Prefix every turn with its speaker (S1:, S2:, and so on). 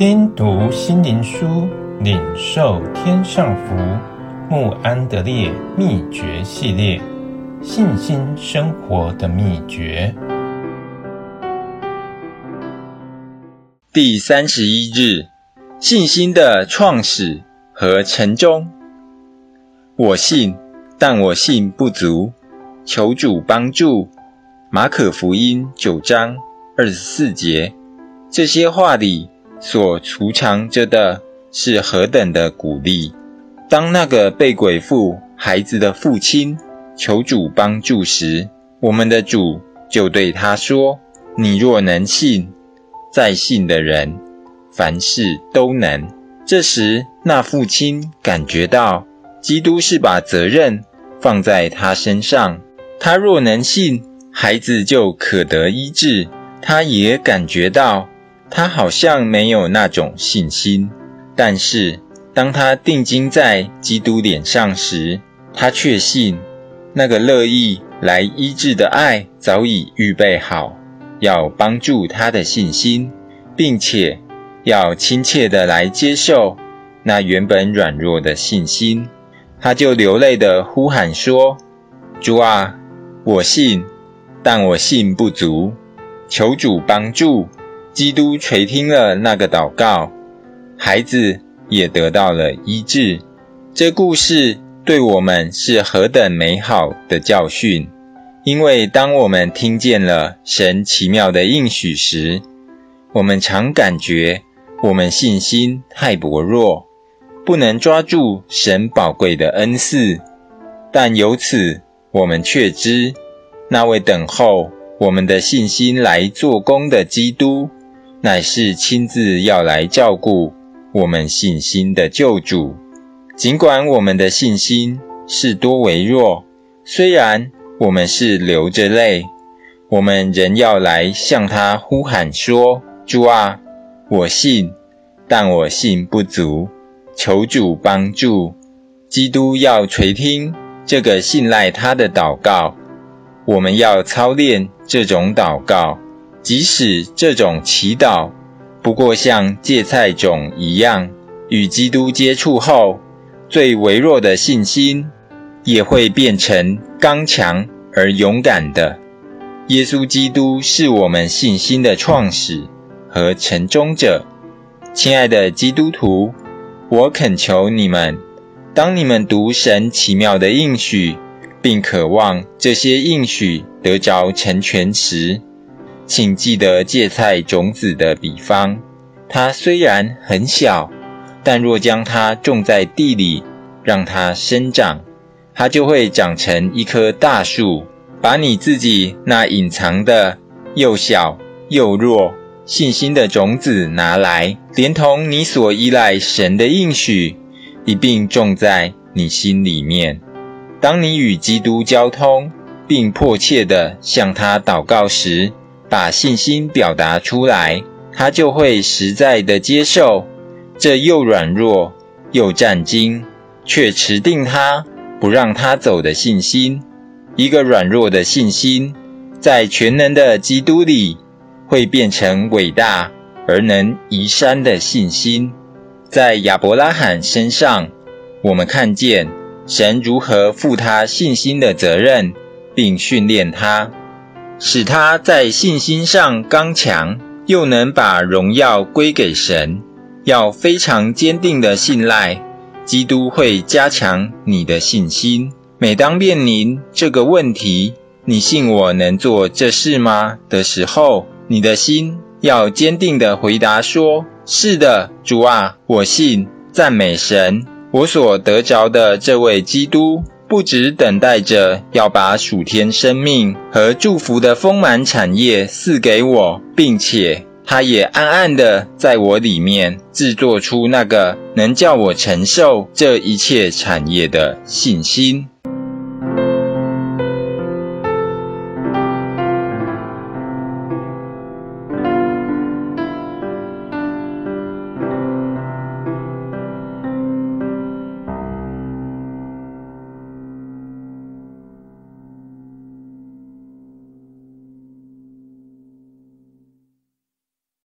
S1: 听读心灵书，领受天上福。慕安德烈秘诀系列：信心生活的秘诀。
S2: 第三十一日，信心的创始和成终。我信，但我信不足，求主帮助。马可福音九章二十四节，这些话里所储藏着的是何等的鼓励！当那个被鬼附孩子的父亲求主帮助时，我们的主就对他说：“你若能信，在信的人凡事都能。”这时，那父亲感觉到基督是把责任放在他身上，他若能信，孩子就可得医治。他也感觉到他好像没有那种信心，但是。当他定睛在基督脸上时，他确信那个乐意来医治的爱早已预备好，要帮助他的信心，并且要亲切地来接受那原本软弱的信心。他就流泪地呼喊说：“主啊，我信，但我信不足，求主帮助。”基督垂听了那个祷告，孩子。也得到了医治。这故事对我们是何等美好的教训！因为当我们听见了神奇妙的应许时，我们常感觉我们信心太薄弱，不能抓住神宝贵的恩赐。但由此，我们却知那位等候我们的信心来做工的基督，乃是亲自要来照顾。我们信心的救主，尽管我们的信心是多微弱，虽然我们是流着泪，我们仍要来向他呼喊说：“主啊，我信，但我信不足，求主帮助。”基督要垂听这个信赖他的祷告，我们要操练这种祷告，即使这种祈祷。不过，像芥菜种一样，与基督接触后，最微弱的信心也会变成刚强而勇敢的。耶稣基督是我们信心的创始和成终者。亲爱的基督徒，我恳求你们，当你们读神奇妙的应许，并渴望这些应许得着成全时，请记得芥菜种子的比方，它虽然很小，但若将它种在地里，让它生长，它就会长成一棵大树。把你自己那隐藏的又小又弱信心的种子拿来，连同你所依赖神的应许，一并种在你心里面。当你与基督交通，并迫切地向他祷告时，把信心表达出来，他就会实在的接受这又软弱又战兢，却持定他不让他走的信心。一个软弱的信心，在全能的基督里，会变成伟大而能移山的信心。在亚伯拉罕身上，我们看见神如何负他信心的责任，并训练他。使他在信心上刚强，又能把荣耀归给神。要非常坚定的信赖，基督会加强你的信心。每当面临这个问题，你信我能做这事吗？的时候，你的心要坚定地回答说：是的，主啊，我信。赞美神，我所得着的这位基督。不止等待着要把暑天生命和祝福的丰满产业赐给我，并且他也暗暗的在我里面制作出那个能叫我承受这一切产业的信心。